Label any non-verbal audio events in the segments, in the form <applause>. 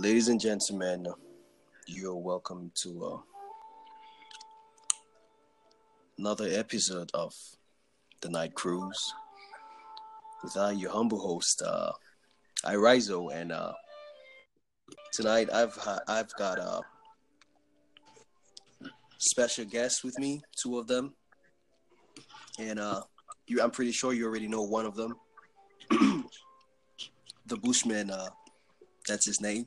Ladies and gentlemen, you're welcome to uh, another episode of the Night Cruise with uh, your humble host, uh, Irizo, and uh, tonight I've ha- I've got a special guest with me, two of them, and uh, you, I'm pretty sure you already know one of them, <clears throat> the Bushman. Uh, that's his name.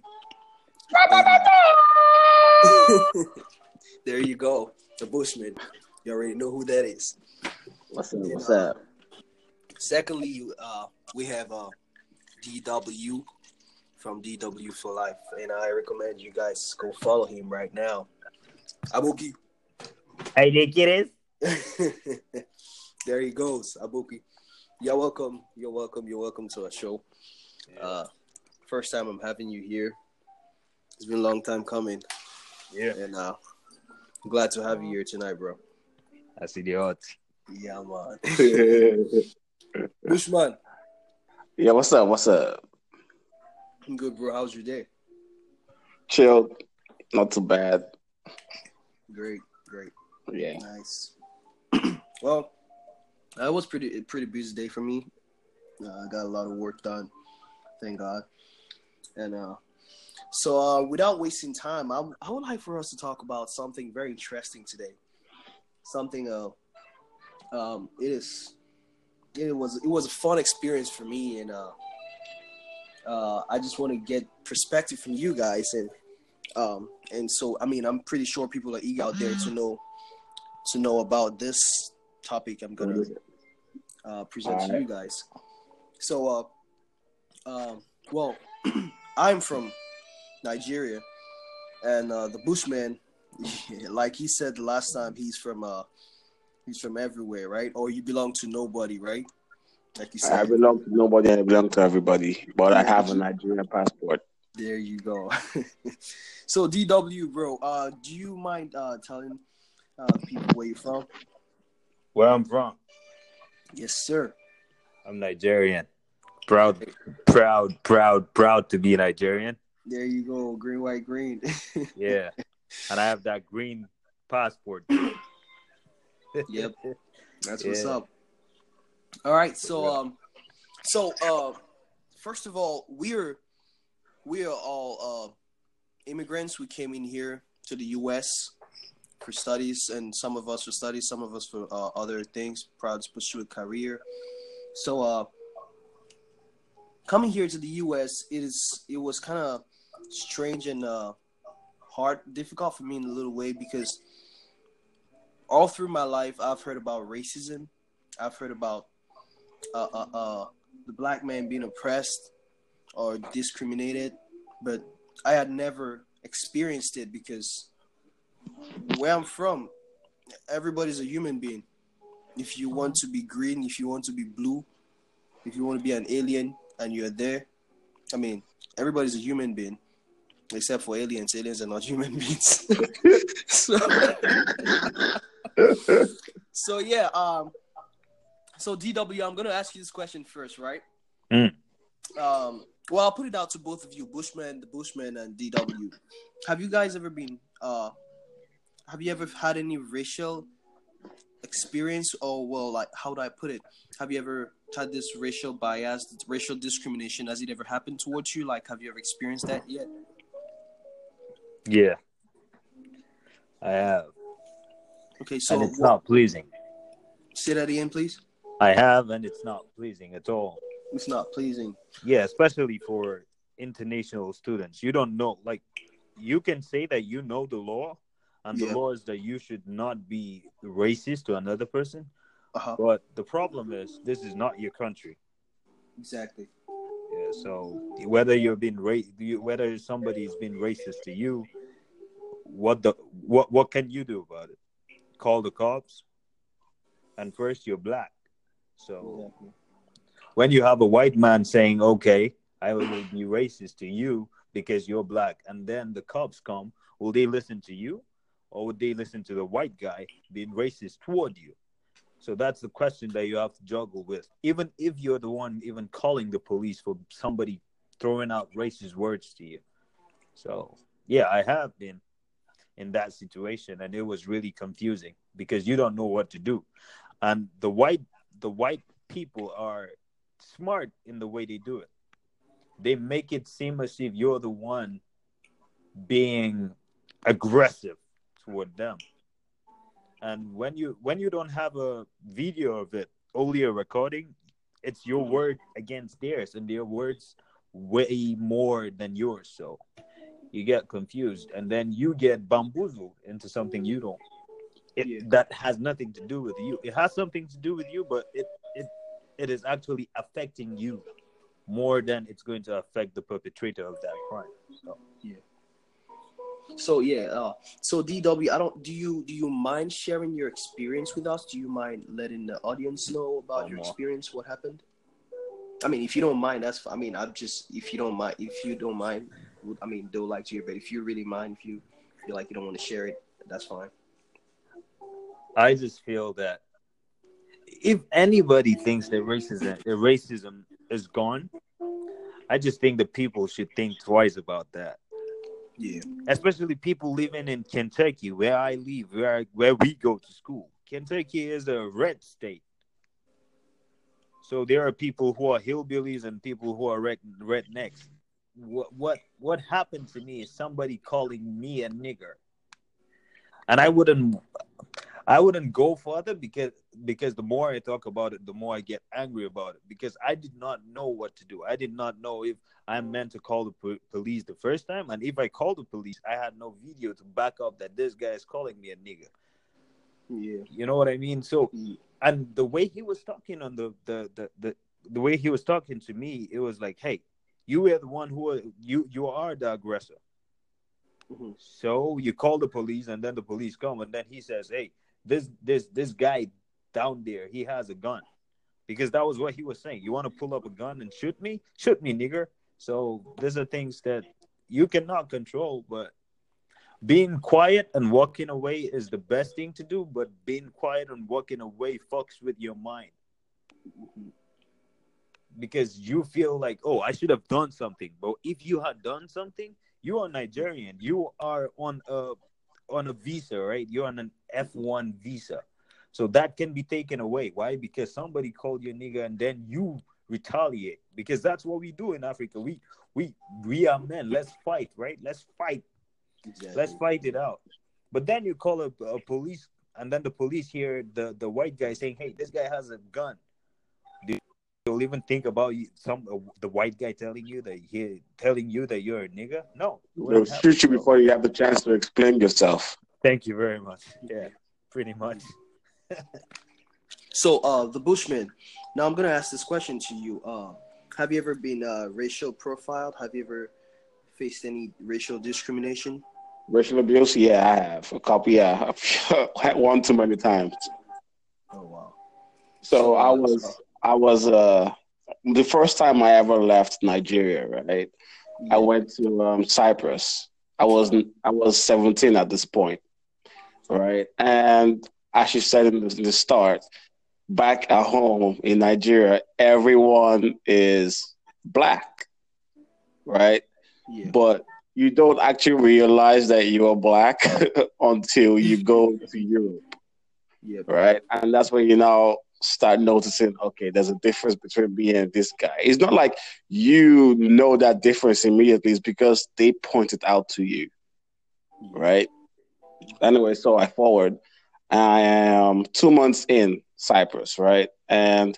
<laughs> there you go, the Bushman. You already know who that is. What's up? And, What's uh, up? Secondly, uh, we have uh, DW from DW for Life, and I recommend you guys go follow him right now. Abuki. Hey, Nick, it is. <laughs> there he goes, Abuki. You're welcome. You're welcome. You're welcome to our show. Uh, first time I'm having you here. It's been a long time coming, Yeah. and uh, I'm glad to have you here tonight, bro. I see the odds. Yeah, man. <laughs> <laughs> yeah, what's up? What's up? I'm good, bro. How's your day? Chill, not too bad. Great, great. Yeah. Nice. <clears throat> well, that was pretty pretty busy day for me. Uh, I got a lot of work done, thank God. And uh, so, uh, without wasting time, I, I would like for us to talk about something very interesting today. Something uh, um, it is, it was it was a fun experience for me, and uh, uh, I just want to get perspective from you guys, and um, and so I mean, I'm pretty sure people are eager out there to know to know about this topic I'm gonna uh, present to you guys. So, uh, um, well, <clears throat> I'm from Nigeria, and uh, the Bushman, <laughs> like he said the last time, he's from uh, he's from everywhere, right? Or you belong to nobody, right? Like you said, I belong to nobody and I belong to everybody, but I have a <laughs> Nigerian passport. There you go. <laughs> so DW, bro, uh, do you mind uh, telling uh, people where you're from? Where I'm from, Yes, sir. I'm Nigerian. Proud, proud, proud, proud to be Nigerian. There you go. Green, white, green. <laughs> Yeah. and I have that green passport. Yep. That's what's up. All right. So, um, so uh, first of all, we're we are all uh, immigrants. We came in here to the U.S. for studies, and some of us for studies, some of us for uh, other things. Proud to pursue a career. So, uh, coming here to the U.S. it is it was kind of strange and uh, hard, difficult for me in a little way because all through my life I've heard about racism. I've heard about uh, uh, uh, the black man being oppressed or discriminated, but I had never experienced it because where I'm from, everybody's a human being. If you want to be green, if you want to be blue, if you want to be an alien and you're there, I mean, everybody's a human being, except for aliens. Aliens are not <laughs> human beings. so, <laughs> so yeah, um, so DW, I'm gonna ask you this question first, right? Mm. Um, well, I'll put it out to both of you, Bushman, the Bushman, and DW. Have you guys ever been? Uh, have you ever had any racial experience, or well, like how do I put it? Have you ever had this racial bias, racial discrimination? Has it ever happened towards you? Like, have you ever experienced that yet? Yeah. I have. Okay, so and it's what- not pleasing. say that again, please. I have, and it's not pleasing at all. It's not pleasing. Yeah, especially for international students. You don't know, like, you can say that you know the law, and Yeah. the law is that you should not be racist to another person. Uh-huh. But the problem is, this is not your country. Exactly. Yeah, so whether you're being ra- whether somebody's been racist to you, what the what what can you do about it? Call the cops. And first, you're black, so Exactly. when you have a white man saying, "Okay, I will be racist to you because you're black," and then the cops come, will they listen to you, or would they listen to the white guy being racist toward you? So that's the question that you have to juggle with. Even if you're the one even calling the police for somebody throwing out racist words to you. So yeah, I have been in that situation, and it was really confusing because you don't know what to do, and the white the white people are smart in the way they do it. They make it seem as if you're the one being aggressive toward them. And when you when you don't have a video of it, only a recording, it's your word against theirs, and their words way more than yours. So you get confused, and then you get bamboozled into something you don't. It, Yeah. That has nothing to do with you. It has something to do with you, but it it it is actually affecting you more than it's going to affect the perpetrator of that crime. So, So yeah, uh, so DW, I don't. Do you do you mind sharing your experience with us? Do you mind letting the audience know about Oh, your experience? What happened? I mean, if you don't mind, that's. I mean, I'm just. If you don't mind, if you don't mind, I mean, they'll like to hear. But if you really mind, if you feel like you don't want to share it, that's fine. I just feel that if anybody thinks that racism that racism is gone, I just think that people should think twice about that. Yeah. Especially people living in Kentucky, where I live, where I, where we go to school. Kentucky is a red state. So there are people who are hillbillies and people who are red, rednecks. What what what happened to me is somebody calling me a nigger, and I wouldn't I wouldn't go further because because the more I talk about it, the more I get angry about it because I did not know what to do. I did not know if I'm meant to call the po- police the first time, and if I called the police, I had no video to back up that this guy is calling me a nigger. Yeah. You know what I mean? So and the way he was talking on the the the the, the way he was talking to me, it was like, hey, you are the one who are, you you are the aggressor. Mhm. So you call the police, and then the police come, and then he says, "Hey, this this this guy down there, he has a gun," because that was what he was saying. You want to pull up a gun and shoot me? Shoot me, nigger. So these are things that you cannot control, but being quiet and walking away is the best thing to do. But being quiet and walking away fucks with your mind because you feel like, oh, I should have done something. But if you had done something, you are Nigerian. You are on a on a visa, right? You're on an F one visa, so that can be taken away. Why? Because somebody called you a nigga, and then you retaliate. Because that's what we do in Africa. We we we are men. Let's fight, right? Let's fight. Exactly. Let's fight it out. But then you call a, a police, and then the police hear the the white guy saying, "Hey, this guy has a gun." Do you'll even think about some uh, the white guy telling you that he telling you that you're a nigga? No, They'll wouldn't happen. shoot you before you have the chance to explain yourself. Thank you very much. Yeah, pretty much. <laughs> So, uh, the Bushman. Now, I'm gonna ask this question to you. Uh, have you ever been uh, racial profiled? Have you ever faced any racial discrimination? Racial abuse, yeah, I have a couple. Yeah, <laughs> I've one too many times. Oh wow. So I was, I was, uh, the first time I ever left Nigeria, right? I went to um, Cyprus. I was, I was 17 at this point, right? And as you said in the, in the start, back at home in Nigeria, everyone is black, right? Yeah. but you don't actually realize that you're black <laughs> until you go to Europe, Yeah. right? And that's when you now start noticing, okay, there's a difference between me and this guy. It's not like you know that difference immediately, it's because they point it out to you, right? Anyway, so I forward. I am two months in Cyprus, right? And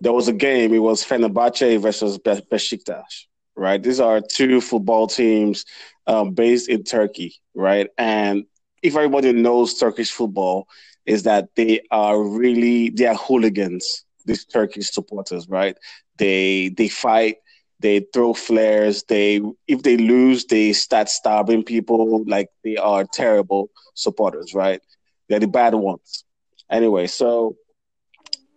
there was a game. It was Fenerbahce versus Be- Besiktas, right? These are two football teams um, based in Turkey, right? And if everybody knows Turkish football, is that they are really they are hooligans. These Turkish supporters, right? They they fight. They throw flares. They if they lose, they start stabbing people. Like they are terrible supporters, right? They're the bad ones. Anyway, so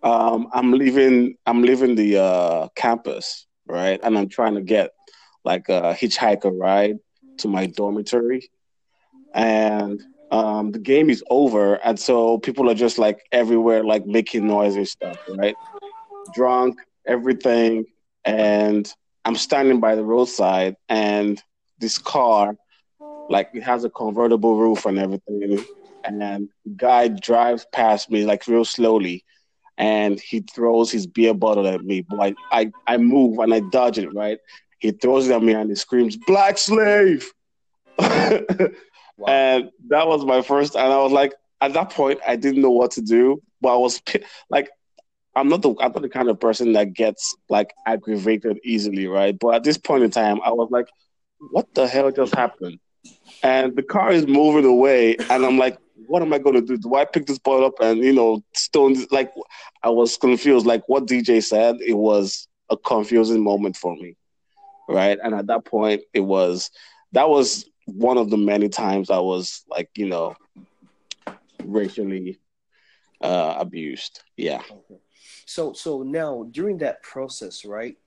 um, I'm leaving. I'm leaving the uh, campus, right? And I'm trying to get like a hitchhiker ride to my dormitory, and um, the game is over, and so people are just like everywhere, like making noise and stuff, right? Drunk, everything, and I'm standing by the roadside, and this car, like it has a convertible roof and everything, and guy drives past me like real slowly, and he throws his beer bottle at me. But I, I, I move and I dodge it. Right, he throws it at me and he screams, "Black slave!" <laughs> wow. And that was my first, and I was like, at that point, I didn't know what to do, but I was <laughs> like, I'm not the I'm not the kind of person that gets like aggravated easily, right? But at this point in time, I was like, what the hell just happened? And the car is moving away, and I'm like, what am I going to do? Do I pick this ball up and you know stone? Like, I was confused. Like what DJ said, it was a confusing moment for me, right? And at that point, it was that was one of the many times I was like, you know, racially uh, abused. Yeah. Okay. So so now during that process, right?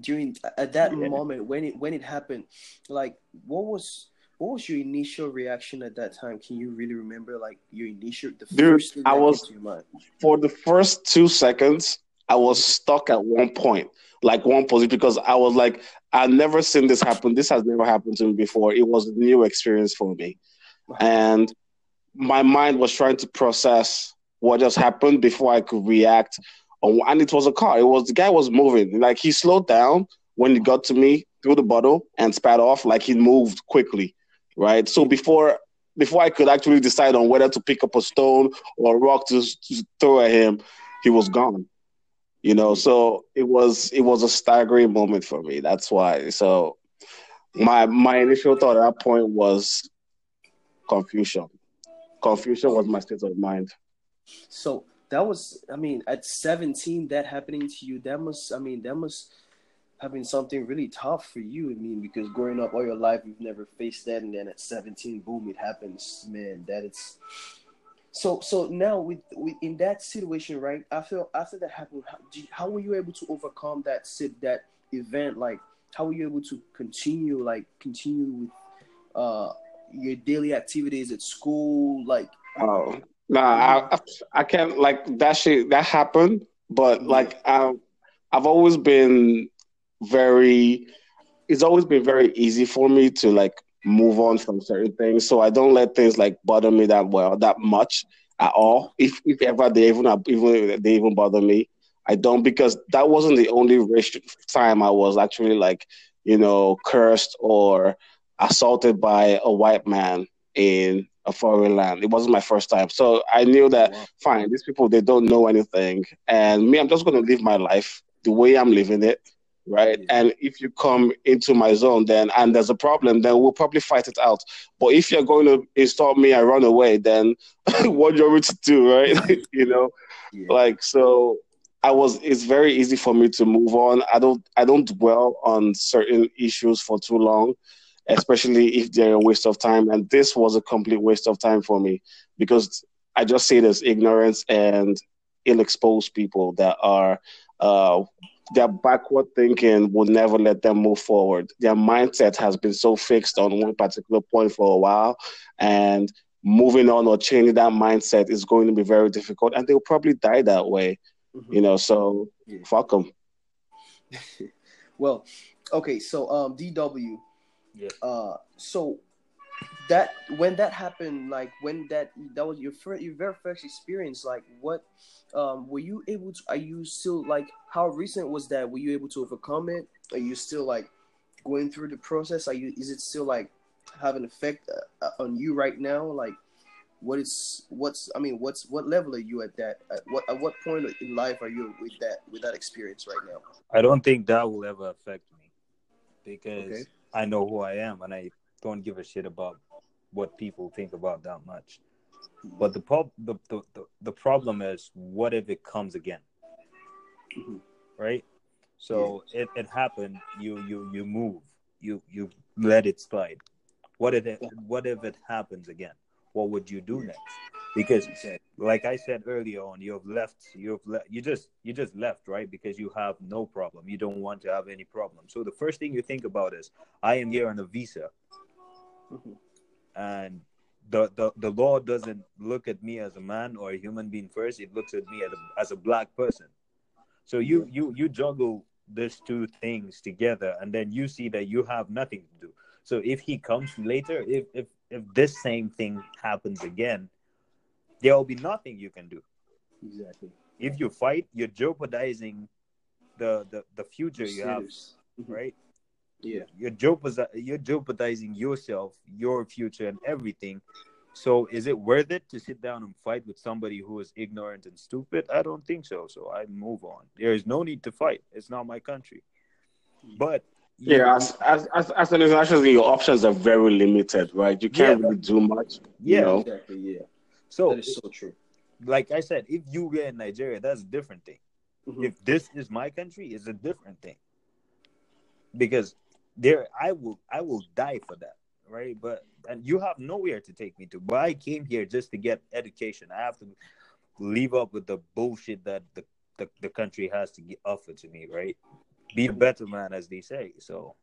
During at that yeah. moment when it when it happened, like what was what was your initial reaction at that time? Can you really remember like your initial the Dude, first I was for the first two seconds, I was stuck at one point, like one position because I was like, I've never seen this happen. This has never happened to me before. It was a new experience for me. And my mind was trying to process what just happened before I could react. And it was a car. It was the guy was moving. Like he slowed down when he got to me, threw the bottle and spat off. Like he moved quickly, right? So before before I could actually decide on whether to pick up a stone or a rock to, to throw at him, he was gone. You know, so it was it was a staggering moment for me. That's why. So my my initial thought at that point was confusion. Confusion was my state of mind. So that was, I mean, at 17, that happening to you, that must, I mean, that must have been something really tough for you. I mean, because growing up all your life, you've never faced that, and then at 17, boom, it happens. Man, that it's. So, so now with, with in that situation, right? After after that happened, how, how were you able to overcome that that event? Like, how were you able to continue, like, continue with uh your daily activities at school? Like, oh, Nah, I, I can't like that shit that happened, but like I, I've always been very. It's always been very easy for me to like move on from certain things, so I don't let things like bother me that well that much at all. If if ever they even even they even bother me, I don't because that wasn't the only time I was actually like you know cursed or assaulted by a white man in a foreign land. It wasn't my first time. So I knew that, oh, fine, these people, they don't know anything. And me, I'm just going to live my life the way I'm living it. Right. And if you come into my zone, then, and there's a problem, then we'll probably fight it out. But if you're going to install me and run away, then <laughs> what do you want me to do? Right. <laughs> you know, yeah. like, so I was, it's very easy for me to move on. I don't, I don't dwell on certain issues for too long especially if they're a waste of time. And this was a complete waste of time for me because I just see it as ignorance and ill-exposed people that are uh, their backward thinking will never let them move forward. Their mindset has been so fixed on one particular point for a while, and moving on or changing that mindset is going to be very difficult, and they'll probably die that way. Mm-hmm. You know, so yeah. fuck them. <laughs> well, okay, so um, DW, yeah. Uh, so that when that happened, like when that that was your first, your very first experience, like what um were you able to? Are you still like how recent was that? Were you able to overcome it? Are you still like going through the process? Are you? Is it still like have an effect uh, uh, on you right now? Like what is what's I mean what's what level are you at that at what at what point in life are you with that with that experience right now? I don't think that will ever affect me because okay. I know who I am and I don't give a shit about what people think about that much. But the prob- the, the, the, the problem is what if it comes again? Mm-hmm. Right? So yeah. it, it happened, you you you move, you you let it slide. What if it what if it happens again? What would you do next? because like i said earlier on you've left you've le- you just you just left right because you have no problem you don't want to have any problem so the first thing you think about is i am here on a visa mm-hmm. and the, the the law doesn't look at me as a man or a human being first it looks at me as a, as a black person so you you you juggle these two things together, and then you see that you have nothing to do. So if he comes later, if if if this same thing happens again, there will be nothing you can do. Exactly. If you fight, you're jeopardizing the the, the future you have. Mhm. right? Yeah. You're jeopardizing you're jeopardizing yourself, your future, and everything. So is it worth it to sit down and fight with somebody who is ignorant and stupid? I don't think so. So I move on. There is no need to fight. It's not my country. But you Yeah, know, as, as, as, as an international, your options are very limited, right? You can't Yeah, really do much. yeah. You know? Exactly. Yeah. So that is so true. like I said, if you were in Nigeria, that's a different thing. Mhm. If this is my country, it's a different thing. Because there I will I will die for that, right? But and you have nowhere to take me to. But I came here just to get education. I have to leave up with the bullshit that the, the, the country has to get offer to me, right? Be a better man, as they say. So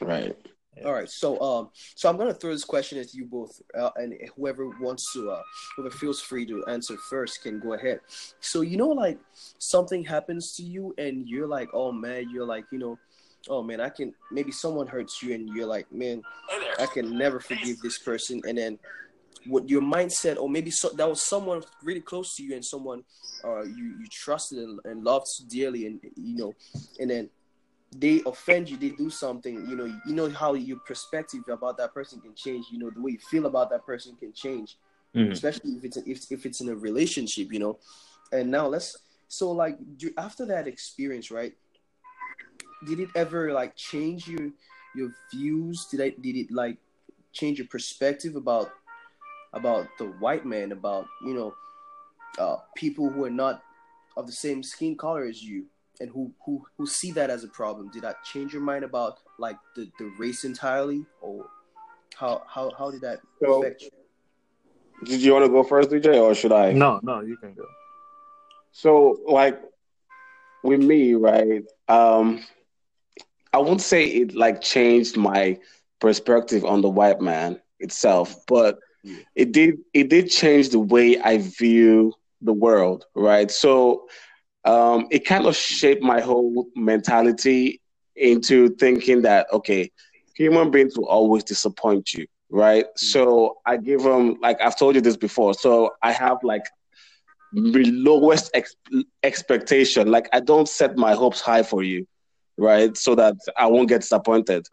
Right. All right, so um, so I'm gonna throw this question at you both, uh, and whoever wants to, uh, whoever feels free to answer first can go ahead. So you know, like something happens to you, and you're like, oh man, you're like, you know, oh man, I can maybe someone hurts you, and you're like, man, I can never forgive this person, and then what your mindset, or maybe so, that was someone really close to you, and someone uh, you you trusted and, and loved dearly, and you know, and then they offend you, they do something, you know, you know how your perspective about that person can change, you know, the way you feel about that person can change, Mhm. especially if it's if, if it's in a relationship, you know. And now let's so like after that experience, right? Did it ever like change your your views? Did I did it like change your perspective about about the white man, about you know, uh, people who are not of the same skin color as you? and who who who see that as a problem did that change your mind about like the the race entirely or how how how did that So- affect you Did you want to go first, DJ, or should I? no, no, you can go. So, like with me, right? Um, I won't say it like changed my perspective on the white man itself, but Yeah. it did. It did change the way I view the world, right? So, um, it kind of shaped my whole mentality into thinking that okay, human beings will always disappoint you, right? So I give them like I've told you this before. So I have like the lowest ex- expectation. Like I don't set my hopes high for you, right? So that I won't get disappointed,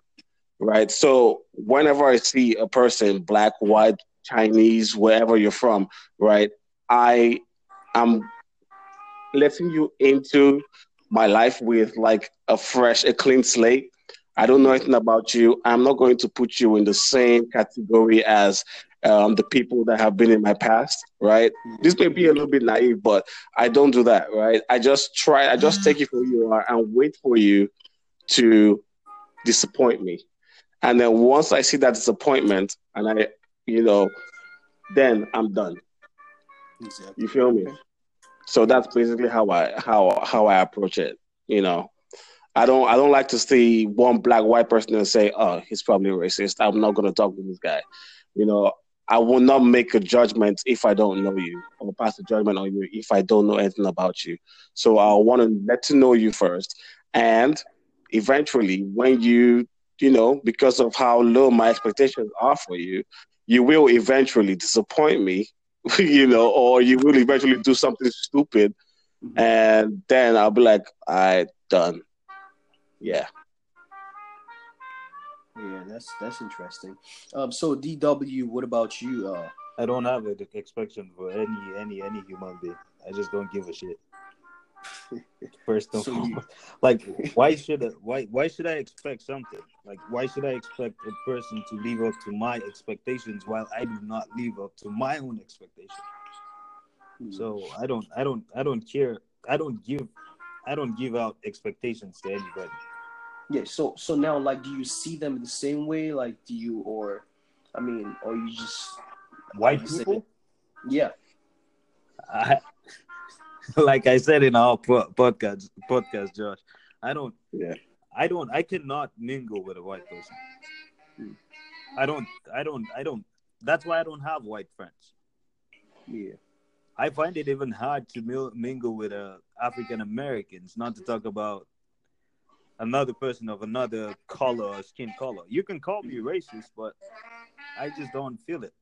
right? So whenever I see a person, black, white, Chinese, wherever you're from, right, I am letting you into my life with like a fresh, a clean slate. I don't know anything about you. I'm not going to put you in the same category as um, the people that have been in my past, right? This may be a little bit naive, but I don't do that, right? I just try, I just take you for who you are and wait for you to disappoint me. And then once I see that disappointment and I, you know, then I'm done. exactly You feel me? Okay. So that's basically how I how how I approach it. You know, I don't I don't like to see one black white person and say, "Oh, he's probably racist." I'm not going to talk to this guy. You know, I will not make a judgment if I don't know you, or pass a judgment on you if I don't know anything about you. So I want to let to know you first, and eventually, when you you know, because of how low my expectations are for you, you will eventually disappoint me <laughs> you know, or you will eventually do something stupid, Mhm. and then I'll be like, I done. Yeah. Yeah that's that's interesting um so dw what about you uh I don't have an expectation for any any any human being. I just don't give a shit. <laughs> First and So foremost, <laughs> like why should I, why why should I expect something? Like why should I expect a person to live up to my expectations while I do not live up to my own expectations? So I don't I don't I don't care. I don't give I don't give out expectations to anybody. Yeah so so now like do you see them the same way like do you or i mean or you just White you say- people, yeah I, <laughs> like I said in our po- podcast podcast, Josh, I don't Yeah. I don't I cannot mingle with a white person. Hmm. I don't I don't I don't that's why I don't have white friends. yeah I find it even hard to mil- mingle with uh, African Americans, not to talk about another person of another color or skin color. You can call me racist, but I just don't feel it.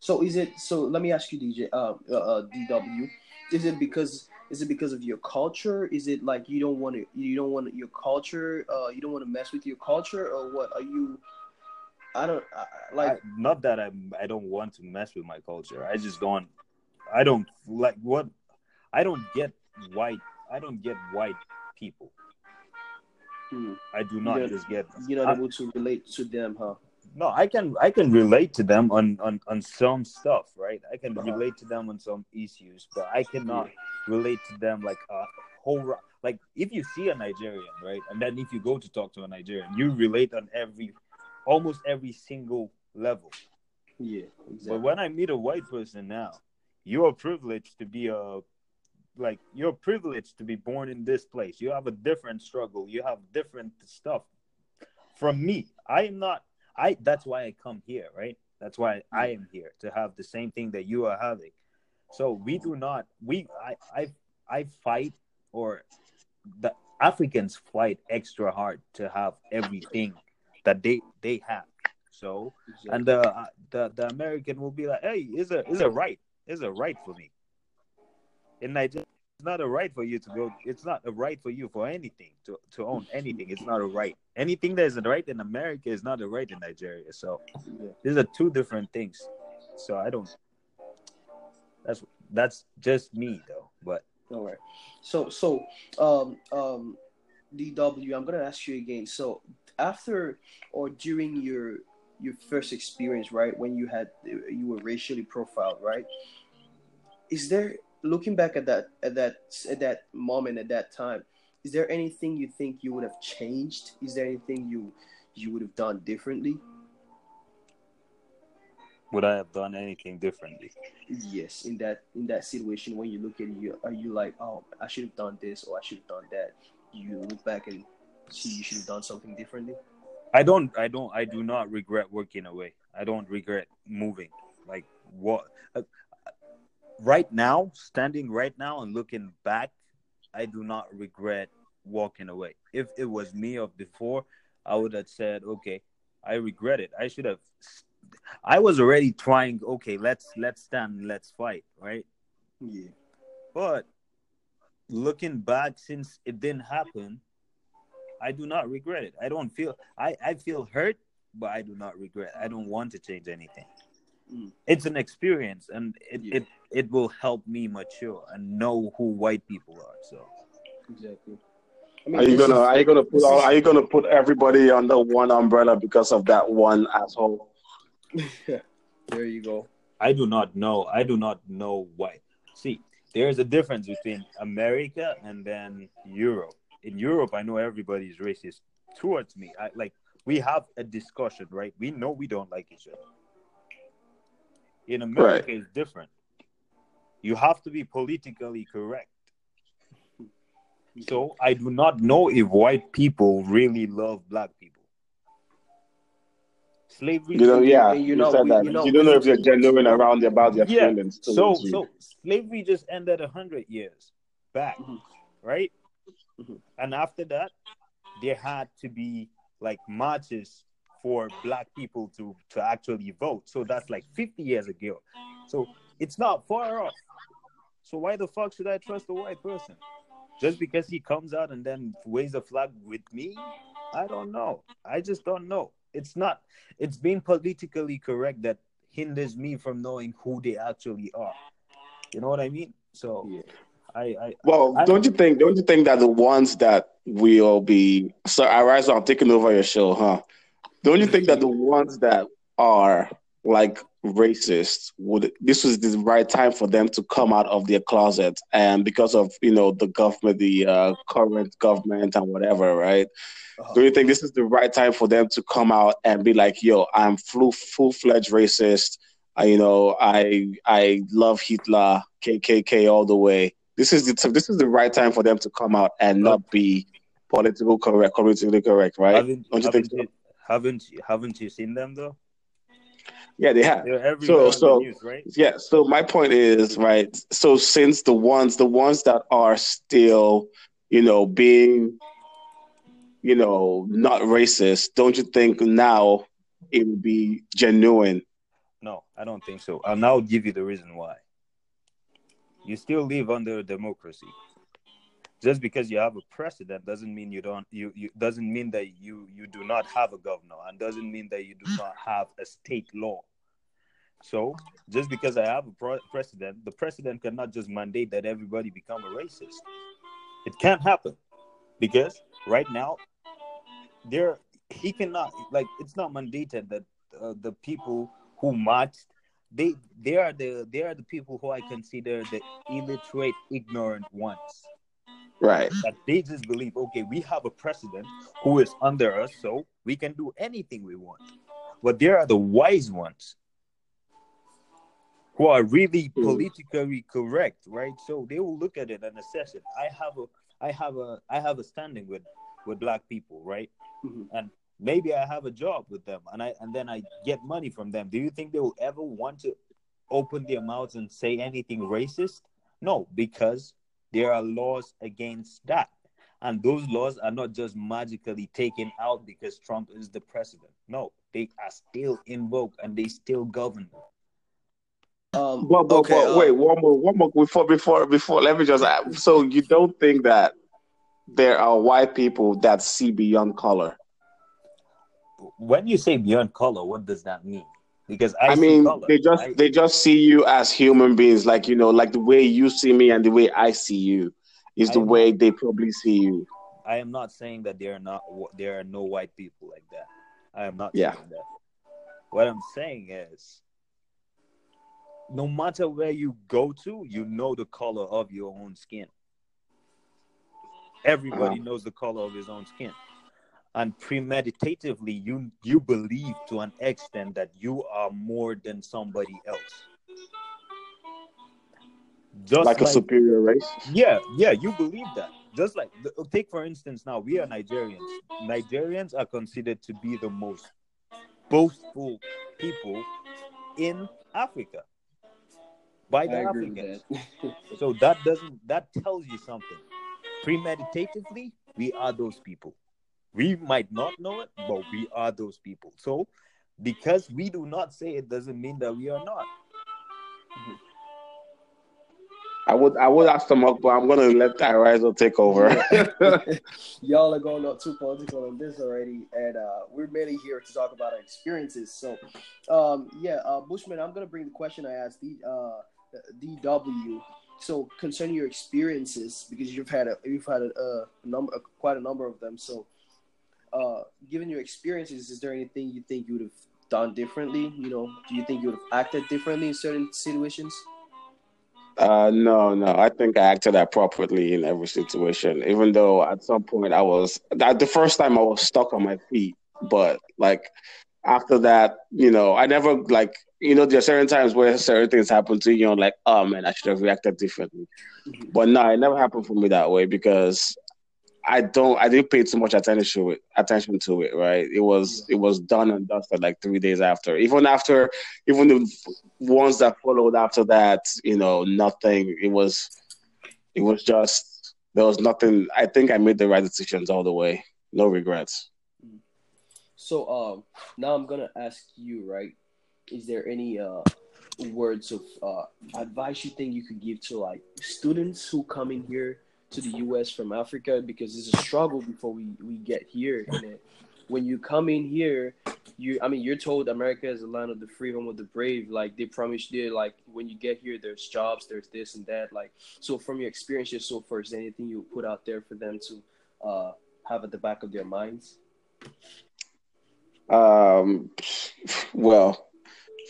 So is it? So let me ask you, DJ, uh, uh, uh, DW, is it because is it because of your culture? Is it like you don't want to you don't want your culture? Uh, you don't want to mess with your culture, or what? Are you? I don't I, like. I, not that I'm. I don't want to mess with my culture. I just don't. I don't like what. I don't get white. I don't get white people. Hmm. I do not just get. You're not I- able to relate to them, huh? no i can i can relate to them on on on some stuff right i can Uh-huh. relate to them on some issues but i cannot relate to them like a whole like if you see a nigerian right and then if you go to talk to a nigerian you relate on every almost every single level Yeah, exactly. but when i meet a white person now you're privileged to be a like you're privileged to be born in this place. You have a different struggle. You have different stuff. From me i am not i that's why i come here right? That's why i am here to have the same thing that you are having. So we do not we i i, I fight or the africans fight extra hard to have everything that they they have. So and the uh, the the American will be like, "Hey, is a is a right, is a right for me." In Nigeria, it's not a right for you to go. It's not a right for you for anything to to own anything. It's not a right. Anything that is a right in America is not a right in Nigeria. So these are two different things. So I don't. That's that's just me though. But All right. So so um um DW, I'm gonna ask you again. So after or during your your first experience, right, when you had you were racially profiled, right? Is there looking back at that at that at that moment at that time, is there anything you think you would have changed? Is there anything you you would have done differently? would I have done anything differently? Yes, in that in that situation when you look at you, are you like, oh, I should have done this or I should have done that? You look back and see you should have done something differently. I don't. I don't. I do not regret working away. I don't regret moving. Like what? Right now, standing right now and looking back, I do not regret walking away. If it was me of before, I would have said, "Okay, I regret it. I should have." I was already trying. Okay, let's let's stand. Let's fight. Right. Yeah, But looking back, since it didn't happen, I do not regret it. I don't feel I, I feel hurt, but I do not regret. I don't want to change anything. Mm. It's an experience and it, Yeah. it it will help me mature and know who white people are. So exactly. I mean, Are you gonna is- are you gonna put all, are you gonna put everybody under one umbrella because of that one asshole? <laughs> there you go. I do not know. I do not know why. See, there's a difference between America and then Europe. In Europe, I know everybody is racist towards me. I like we have a discussion, right? We know we don't like each other. In America, is different. You have to be politically correct. So I do not know if white people really love black people. Slavery. You know, yeah, you know, said we- that. you You, don't know if they're genuine around about their Yeah, feelings. So, you. so slavery just ended a hundred years back, Mhm. right? Mhm. And after that, there had to be like marches for black people to to actually vote. So that's like fifty years ago. So it's not far off. So why the fuck should I trust a white person? Just because he comes out and then waves a flag with me? I don't know. I just don't know. It's not. It's being politically correct that hinders me from knowing who they actually are. You know what I mean? So Yeah. I, I Well, I- don't you think? Don't you think that the ones that will be so? I rise. I'm taking over your show, huh? Don't you think that the ones that are like racist would this was the right time for them to come out of their closet and because of you know the government, the uh, current government and whatever, right? Uh-huh. Do you think this is the right time for them to come out and be like, "Yo, I'm full full fledged racist. I, you know, I I love Hitler, KKK all the way." This is the this is the right time for them to come out and not be political correct, politically correct, right? Don't you think so? Haven't you, haven't you seen them though? Yeah, they have. They're So, so the news, right? yeah. So my point is right. So since the ones, the ones that are still, you know, being, you know, not racist, don't you think now it would be genuine? No, I don't think so. And I'll now give you the reason why. You still live under a democracy. Just because you have a president doesn't mean you don't you, you doesn't mean that you you do not have a governor and doesn't mean that you do not have a state law. So just because I have a pro- president, the president cannot just mandate that everybody become a racist. It can't happen because right now there he cannot like it's not mandated that uh, the people who marched they they are the they are the people who I consider the illiterate, ignorant ones. Right. That they just believe, okay, we have a president who is under us, so we can do anything we want. But there are the wise ones who are really Hmm. politically correct, right? So they will look at it and assess it. I have a I have a I have a standing with with black people, right? Mhm. And maybe I have a job with them and I and then I get money from them. Do you think they will ever want to open their mouths and say anything racist? No, because there are laws against that. And those laws are not just magically taken out because Trump is the president. No, they are still invoked and they still govern. Um, But, but, okay, but uh, wait, one more, one more before, before, before. Let me just. add. So you don't think that there are white people that see beyond color? When you say beyond color, what does that mean? Because I, I mean, they just I- they just see you as human beings, like you know, like the way you see me and the way I see you is the I- way they probably see you. I am not saying that there are not there are no white people like that. I am not Yeah. saying that. What I'm saying is, no matter where you go to, you know the color of your own skin. Everybody Uh-huh. knows the color of his own skin, and premeditatively, you you believe to an extent that you are more than somebody else. Just like a superior race. yeah, yeah, you believe that. Just like take for instance now, we are Nigerians. Nigerians are considered to be the most boastful people in Africa by the I agree with Africans. that. <laughs> So that doesn't that tells you something. Premeditatively, we are those people. We might not know it, but we are those people. So because we do not say it doesn't mean that we are not. I would I would ask them up, but I'm gonna let Tyrizo take over. <laughs> Y'all are going up too political on this already, and uh, we're mainly here to talk about our experiences. So, um, yeah, uh, Bushman, I'm gonna bring the question I asked the uh, DW. So, concerning your experiences, because you've had a you've had a, a number, quite a number of them. So, uh, given your experiences, is there anything you think you would have done differently? You know, do you think you would have acted differently in certain situations? Uh, no, no. I think I acted appropriately in every situation. Even though at some point I was that the first time I was stuck on my feet, but like after that, you know, I never like you know there are certain times where certain things happen to you, and like, oh man, I should have reacted differently. Mhm. But no, it never happened for me that way because I don't I didn't pay too much attention to it attention to it, right? It was it was done and dusted like three days after. Even after even the ones that followed after that, you know, nothing. It was it was just there was nothing I think I made the right decisions all the way. No regrets. So um, now I'm gonna ask you, right? Is there any uh, words of uh, advice you think you could give to like students who come in here to the U.S. from Africa? Because it's a struggle before we we get here. And when you come in here, you I mean you're told America is the land of the free, home of the brave. Like they promise you, like when you get here, there's jobs, there's this and that. Like so, from your experiences so far, is anything you put out there for them to uh, have at the back of their minds? Um well,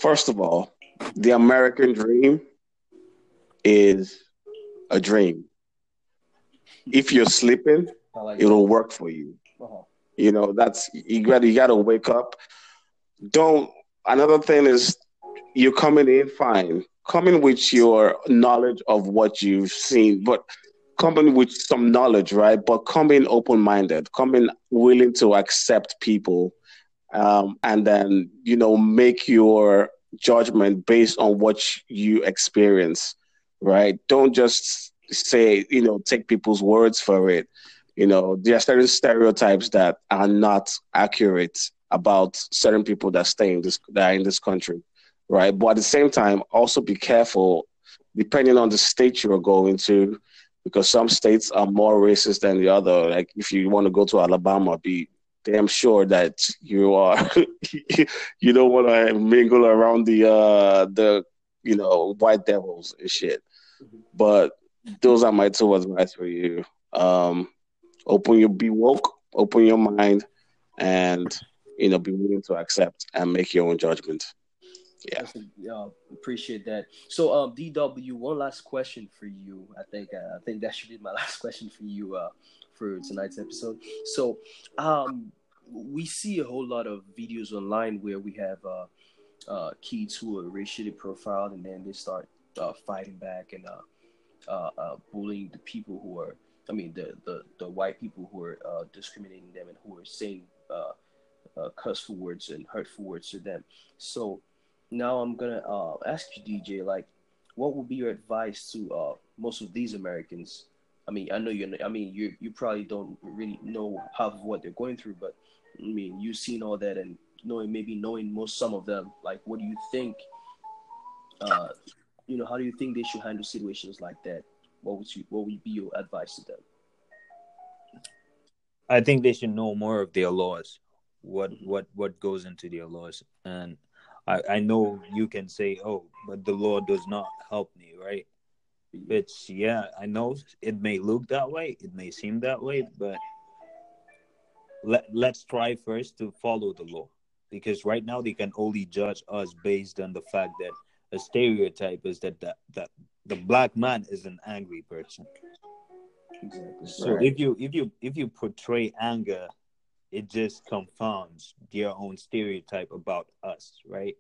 first of all, the American dream is a dream. If you're sleeping, like it'll work for you. Uh-huh. You know, that's you got you got to wake up. Don't. Another thing is, you're coming in fine. Coming with your knowledge of what you've seen, but coming with some knowledge, right? But coming open minded, coming willing to accept people, um, and then you know make your judgment based on what you experience, right? Don't just say, you know, take people's words for it. You know, there are certain stereotypes that are not accurate about certain people that stay in this that are in this country, right? But at the same time, also be careful, depending on the state you're going to, because some states are more racist than the other. Like if you want to go to Alabama, be damn sure that you are <laughs> you don't want to mingle around the uh the you know white devils and shit. Mm-hmm. But those are my two advice for you. Um, open your be woke, open your mind, and you know be willing to accept and make your own judgment. Yeah, uh, appreciate that. So, um, DW, one last question for you. I think uh, I think that should be my <laughs> last question for you. Uh, for tonight's episode. So, um, we see a whole lot of videos online where we have uh, uh, kids who are racially profiled, and then they start uh, fighting back and uh, uh, uh, bullying the people who are, I mean, the the, the white people who are uh, discriminating them and who are saying uh, uh, cussful words and hurtful words to them. So now I'm gonna uh, ask you, DJ, like, what would be your advice to uh, most of these Americans I mean, I know you. I mean, you you probably don't really know half of what they're going through, but I mean, you've seen all that and knowing maybe knowing most some of them. Like, what do you think? Uh, you know, how do you think they should handle situations like that? What would you What would be your advice to them? I think they should know more of their laws. What mm-hmm. what what goes into their laws, and I I know you can say, oh, but the law does not help me, right? It's yeah, I know it may look that way, it may seem that way, but let let's try first to follow the law. Because right now they can only judge us based on the fact that a stereotype is that the, that the black man is an angry person. Exactly. So right. if you if you if you portray anger, it just confounds their own stereotype about us, right?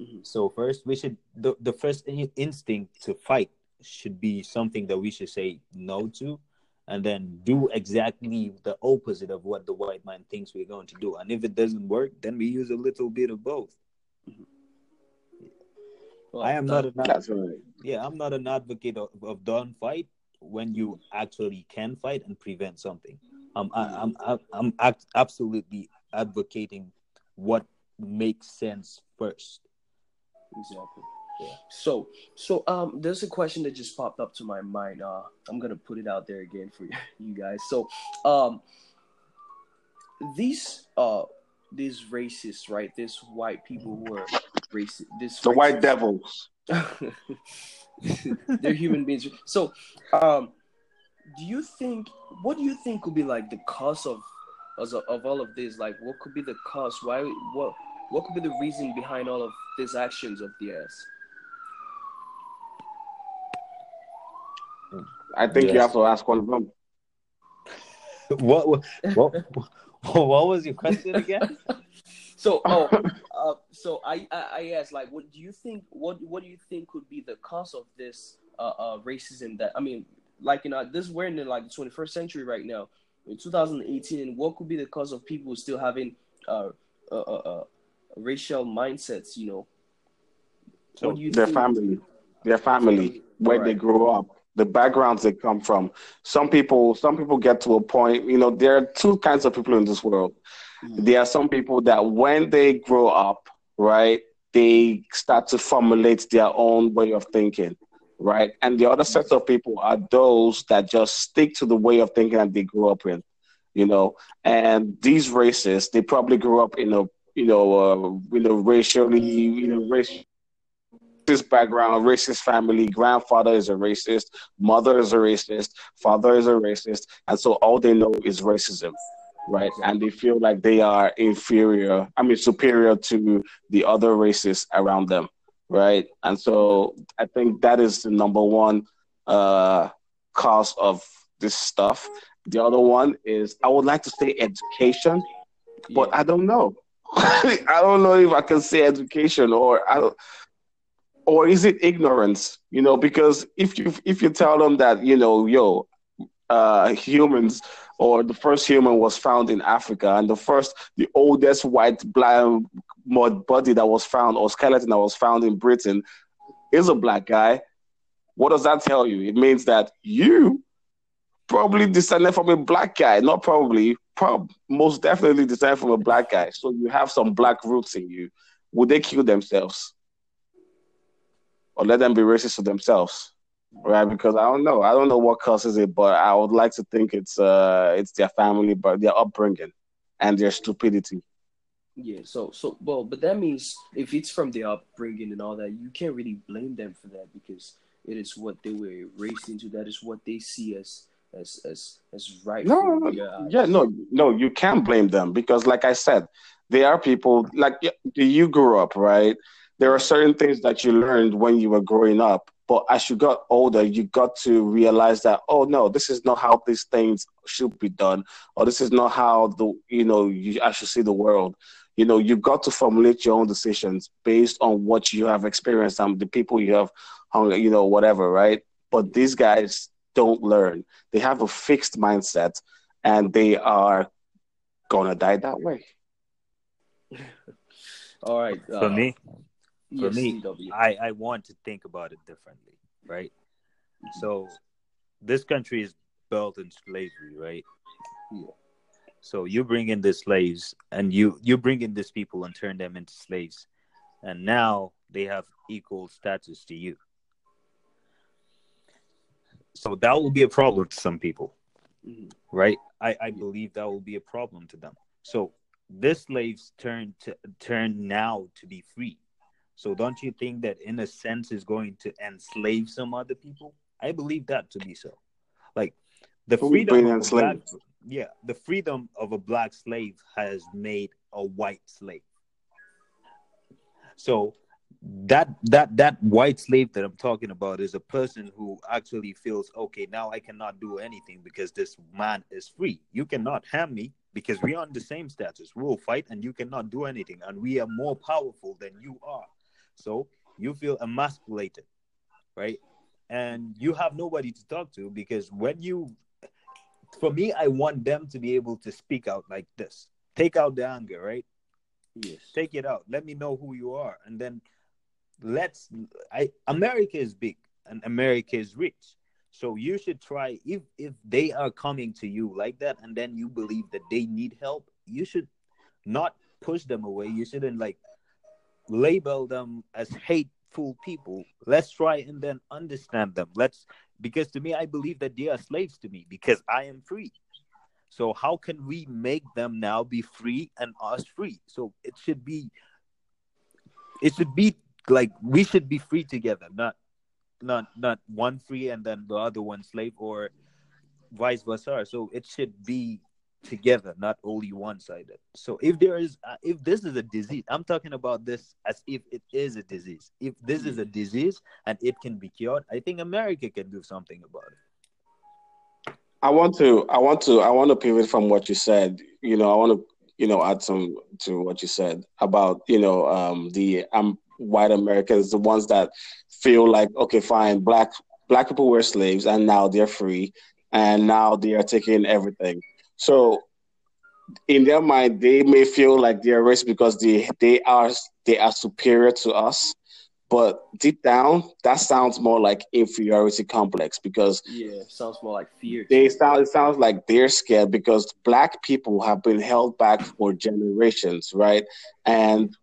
Mm-hmm. So first, we should the the first instinct to fight should be something that we should say no to and then do exactly the opposite of what the white man thinks we're going to do. And if it doesn't work, then we use a little bit of both. Well, I am not an that's right. yeah, I'm not an advocate of, of don't fight when you actually can fight and prevent something. Um, I, I'm I'm I'm act- absolutely advocating what makes sense first. Exactly. Yeah. So, so um, there's a question that just popped up to my mind. Uh, I'm gonna put it out there again for <laughs> you guys. So, um, these uh, these racists, right? These white people who are racist. This the racist, white devils. <laughs> they're human beings. So, um, do you think? What do you think could be like the cause of, of of all of this? Like, what could be the cause? Why? What? What could be the reason behind all of these actions of theirs? I think yes. you have to ask one of them. what, what, what, what was your question again? <laughs> so, <laughs> oh, uh, so I, I, I asked, like, what do you think? What, what do you think could be the cause of this uh, uh, racism? That I mean, like, you know, this we're in the, like the 21st century right now, in 2018. What could be the cause of people still having uh, uh, uh, uh racial mindsets? You know, so what do you their think? family, their family, where right. they grow up the backgrounds they come from. Some people, some people get to a point. You know, there are two kinds of people in this world. There are some people that when they grow up, right, they start to formulate their own way of thinking, right? And the other set of people are those that just stick to the way of thinking that they grew up in, you know. And these races, they probably grew up in a, you know, uh, you know, racially, you know, racial racist background, racist family, grandfather is a racist, mother is a racist, father is a racist, and so all they know is racism, right? And they feel like they are inferior, I mean, superior to the other races around them, right? And so I think that is the number one uh, cause of this stuff. The other one is I would like to say education, but yeah. I don't know. <laughs> I don't know if I can say education or I don't or is it ignorance? You know, because if you if you tell them that you know, yo, uh, humans or the first human was found in Africa, and the first, the oldest white black mud body that was found or skeleton that was found in Britain is a black guy, what does that tell you? It means that you probably descended from a black guy, not probably, prob- most definitely descended from a black guy. So you have some black roots in you. Would they kill themselves? Or let them be racist to themselves? Right, because I don't know. I don't know what causes it, but I would like to think it's uh it's their family, but their upbringing and their stupidity. Yeah, so so well, but that means if it's from their upbringing and all that, you can't really blame them for that because it is what they were raised into. That is what they see as as as as right. No, no, yeah, no, no, you can't blame them because, like I said, they are people like you grew up, right? There are certain things that you learned when you were growing up, but as you got older, you got to realize that oh no, this is not how these things should be done, or this is not how the you know you I should see the world. You know you've got to formulate your own decisions based on what you have experienced and the people you have hung you know whatever right? But these guys don't learn. They have a fixed mindset and they are gonna die that way. <laughs> All right uh, for me for yes, me DW. I, I want to think about it differently right? So this country is built in slavery right? Yeah. so you bring in the slaves and you you bring in these people and turn them into slaves and now they have equal status to you. So that will be a problem to some people Mhm. right? I i believe that will be a problem to them. So this slaves turn to turn now to be free so don't you think that in a sense is going to enslave some other people i believe that to be so like the freedom of a black, yeah the freedom of a black slave has made a white slave so that that that white slave that I'm talking about is a person who actually feels okay now I cannot do anything because this man is free. You cannot harm me because we are on the same status. We will fight and you cannot do anything and we are more powerful than you are. So you feel emasculated, right? And you have nobody to talk to because when you for me I want them to be able to speak out like this. Take out the anger, right? Yes. take it out let me know who you are and then let's i america is big and america is rich so you should try if if they are coming to you like that and then you believe that they need help you should not push them away you shouldn't like label them as hateful people let's try and then understand them let's because to me i believe that they are slaves to me because i am free so how can we make them now be free and us free? So it should be it should be like we should be free together, not not not one free and then the other one slave or vice versa. So it should be together, not only one sided. So if there is uh, if this is a disease, I'm talking about this as if it is a disease. If this is a disease and it can be cured, I think America can do something about it. I want to, I want to, I want to pivot from what you said. You know, I want to, you know, add some to what you said about, you know, um, the um, white Americans, the ones that feel like, okay, fine, black black people were slaves and now they're free and now they are taking everything. So, in their mind, they may feel like they're racist because they they are they are superior to us. But deep down, that sounds more like inferiority complex because Yeah, sounds more like fear. they sound it sounds like they're scared because black people have been held back for generations, right? And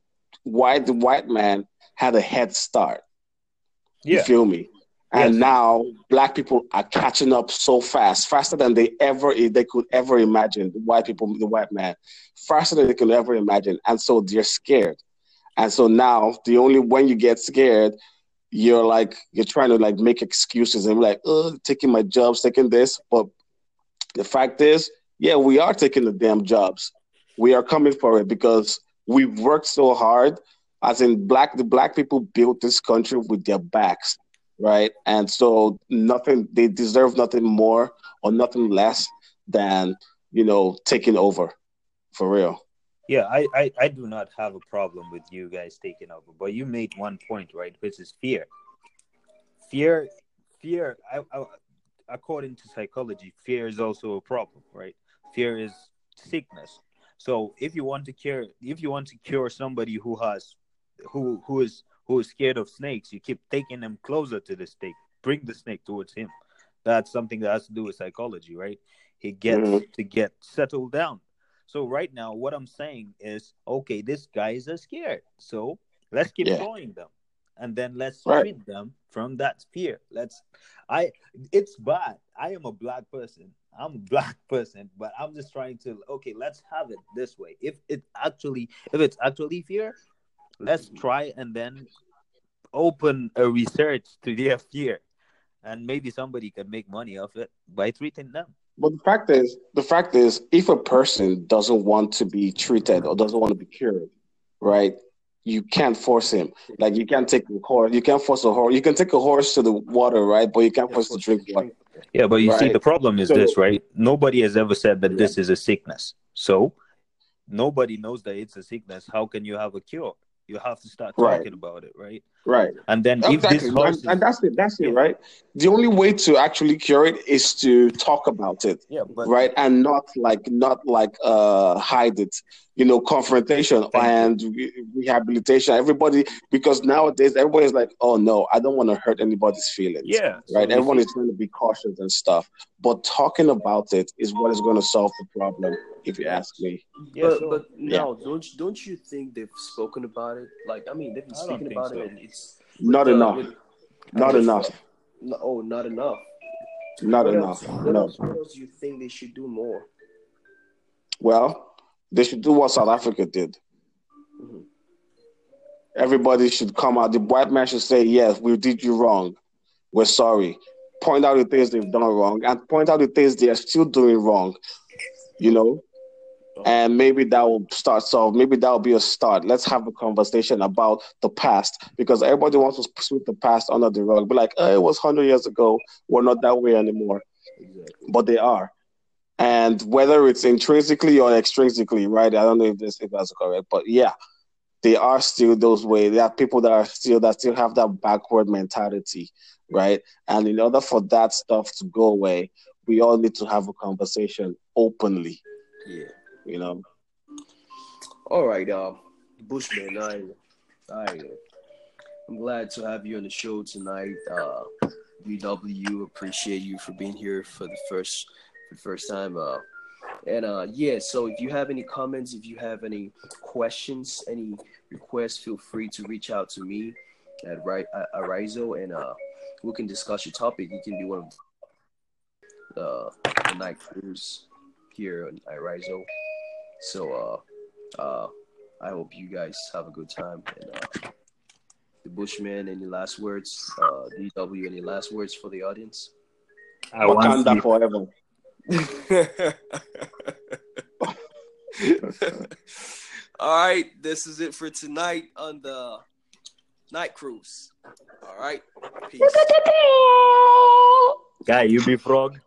white the white man had a head start. You feel me? And Yes. now black people are catching up so fast, faster than they ever they could ever imagine. The white people, the white man, faster than they could ever imagine, and so they're scared. And so now the only when you get scared, you're like you're trying to like make excuses and like, taking my jobs, taking this. But the fact is, yeah, we are taking the damn jobs. We are coming for it because we've worked so hard. As in black the black people built this country with their backs, right? And so nothing they deserve nothing more or nothing less than, you know, taking over. For real. Yeah, I, I, I do not have a problem with you guys taking over, but you made one point, right, which is fear. Fear, fear. I, I, according to psychology, fear is also a problem, right? Fear is sickness. So if you want to cure, if you want to cure somebody who has, who who is who is scared of snakes, you keep taking them closer to the snake. Bring the snake towards him. That's something that has to do with psychology, right? He gets Mhm. to get settled down. So right now, what I'm saying is, okay, these guys are scared. So let's keep Yeah. showing them, and then let's Right. treat them from that fear. Let's. I. It's bad. I am a black person. I'm a <laughs> black person, but I'm just trying to. Okay, let's have it this way. If it actually, if it's actually fear, let's try and then open a research to their fear, and maybe somebody can make money off it by treating them. But the fact is, the fact is, if a person doesn't want to be treated or doesn't want to be cured, right? You can't force him. Like you can't take a horse. You can't force a horse. You can take a horse to the water, right? But you can't force it to drink water. Yeah, but you see, the problem is So- this, right? Nobody has ever said that Yeah. this is a sickness. So nobody knows that it's a sickness. How can you have a cure? You have to start Right. talking about it, right? Right. And then if this And, is, and that's it. That's it, Yeah. right? The only way to actually cure it is to talk about it. yeah, but right and not like not like uh hide it you know confrontation Thank and re- rehabilitation everybody because nowadays everybody's like oh no i don't want to hurt anybody's feelings yeah, right you everyone is trying to be cautious and stuff but talking about it is what is going to solve the problem if you ask me yeah, but so- but no, don't you- don't you think they've spoken about it? Like I mean, they've been speaking about so. it, and it's not uh, enough with- not with- enough no, oh, not enough. not what enough Else, what no else? What else do you think they should do more? well they should do what south africa did Mhm. everybody should come out. The white man should say, Yes, we did you wrong. We're sorry. Point out the things they've done wrong and point out the things they are still doing wrong. You know? And maybe that will start solve. Maybe that will be a start. Let's have a conversation about the past because everybody wants to sweep the past under the rug. Be like, oh, it was hundred years ago. We're not that way anymore. Exactly. But they are. And whether it's intrinsically or extrinsically, right? I don't know if this if that's correct, but yeah, they are still those way. There are people that are still that still have that backward mentality, right? And in order for that stuff to go away, we all need to have a conversation openly, Yeah. You know. All right, uh, Bushman. I, I, I'm glad to have you on the show tonight. Uh, DW, appreciate you for being here for the first, for the first time. Uh, and uh, yeah, so if you have any comments, if you have any questions, any requests, feel free to reach out to me at right Arizo, and uh, we can discuss your topic. You can be one of uh, the night cruise here on Arizo. So uh, uh, I hope you guys have a good time. And uh, the Bushman, any last words? Uh, DW, any last words for the audience? I want Wakanda sleep. forever. <laughs> All right, this is it for tonight on the night cruise. All right, peace. Guy, you be frog.